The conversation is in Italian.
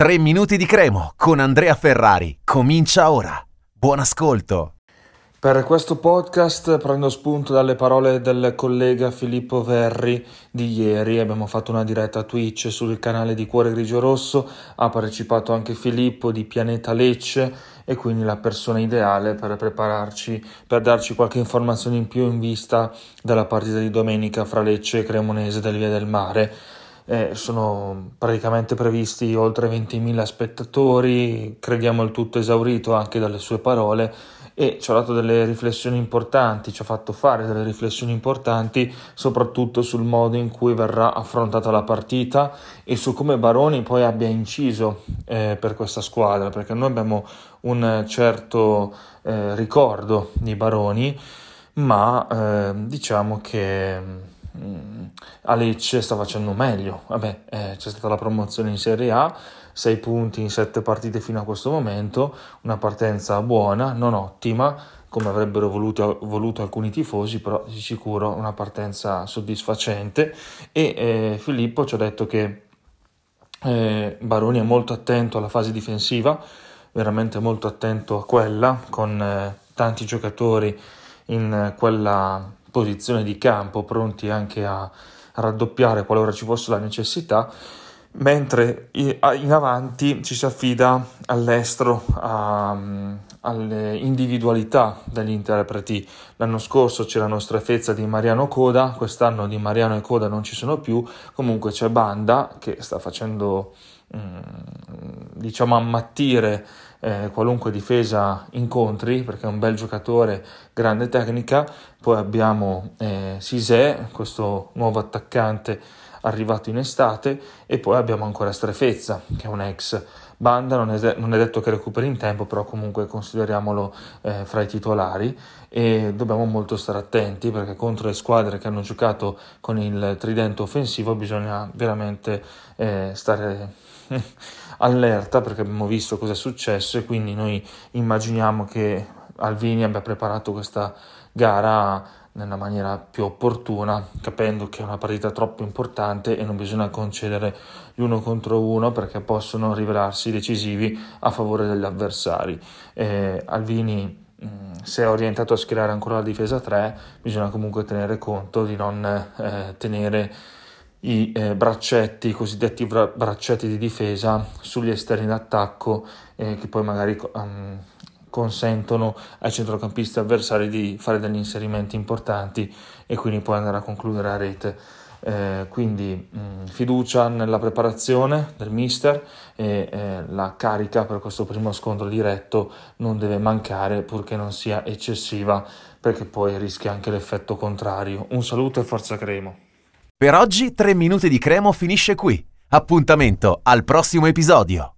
3 minuti di cremo con Andrea Ferrari. Comincia ora. Buon ascolto. Per questo podcast prendo spunto dalle parole del collega Filippo Verri di ieri. Abbiamo fatto una diretta Twitch sul canale di Cuore Grigio Rosso. Ha partecipato anche Filippo di Pianeta Lecce e quindi la persona ideale per prepararci, per darci qualche informazione in più in vista della partita di domenica fra Lecce e Cremonese del Via del Mare eh, sono praticamente previsti oltre 20.000 spettatori, crediamo il tutto esaurito anche dalle sue parole e ci ha dato delle riflessioni importanti, ci ha fatto fare delle riflessioni importanti soprattutto sul modo in cui verrà affrontata la partita e su come Baroni poi abbia inciso eh, per questa squadra, perché noi abbiamo un certo eh, ricordo di Baroni, ma eh, diciamo che Mm, a Lecce sta facendo meglio. Vabbè, eh, c'è stata la promozione in Serie A, 6 punti in 7 partite fino a questo momento, una partenza buona, non ottima, come avrebbero voluto, voluto alcuni tifosi, però di sicuro una partenza soddisfacente. E eh, Filippo ci ha detto che eh, Baroni è molto attento alla fase difensiva, veramente molto attento a quella, con eh, tanti giocatori in quella posizione di campo, pronti anche a raddoppiare qualora ci fosse la necessità, mentre in avanti ci si affida all'estero a, alle individualità degli interpreti. L'anno scorso c'era la nostra fezza di Mariano Coda, quest'anno di Mariano e Coda non ci sono più, comunque c'è Banda che sta facendo mm, diciamo ammattire eh, qualunque difesa incontri perché è un bel giocatore, grande tecnica. Poi abbiamo eh, Sisè, questo nuovo attaccante arrivato in estate, e poi abbiamo ancora Strefezza, che è un ex banda, non è, non è detto che recuperi in tempo, però comunque consideriamolo eh, fra i titolari e dobbiamo molto stare attenti perché contro le squadre che hanno giocato con il tridente offensivo bisogna veramente eh, stare allerta perché abbiamo visto cosa è successo e quindi noi immaginiamo che Alvini abbia preparato questa gara nella maniera più opportuna, capendo che è una partita troppo importante e non bisogna concedere gli uno contro uno perché possono rivelarsi decisivi a favore degli avversari. Eh, Alvini se è orientato a schierare ancora la difesa 3, bisogna comunque tenere conto di non eh, tenere i eh, braccetti, i cosiddetti bra- braccetti di difesa sugli esterni d'attacco eh, che poi magari um, consentono ai centrocampisti avversari di fare degli inserimenti importanti e quindi poi andare a concludere a rete. Eh, quindi mh, mm, fiducia nella preparazione del mister e eh, la carica per questo primo scontro diretto non deve mancare purché non sia eccessiva perché poi rischia anche l'effetto contrario. Un saluto e forza Cremo. Per oggi 3 minuti di Cremo finisce qui. Appuntamento al prossimo episodio.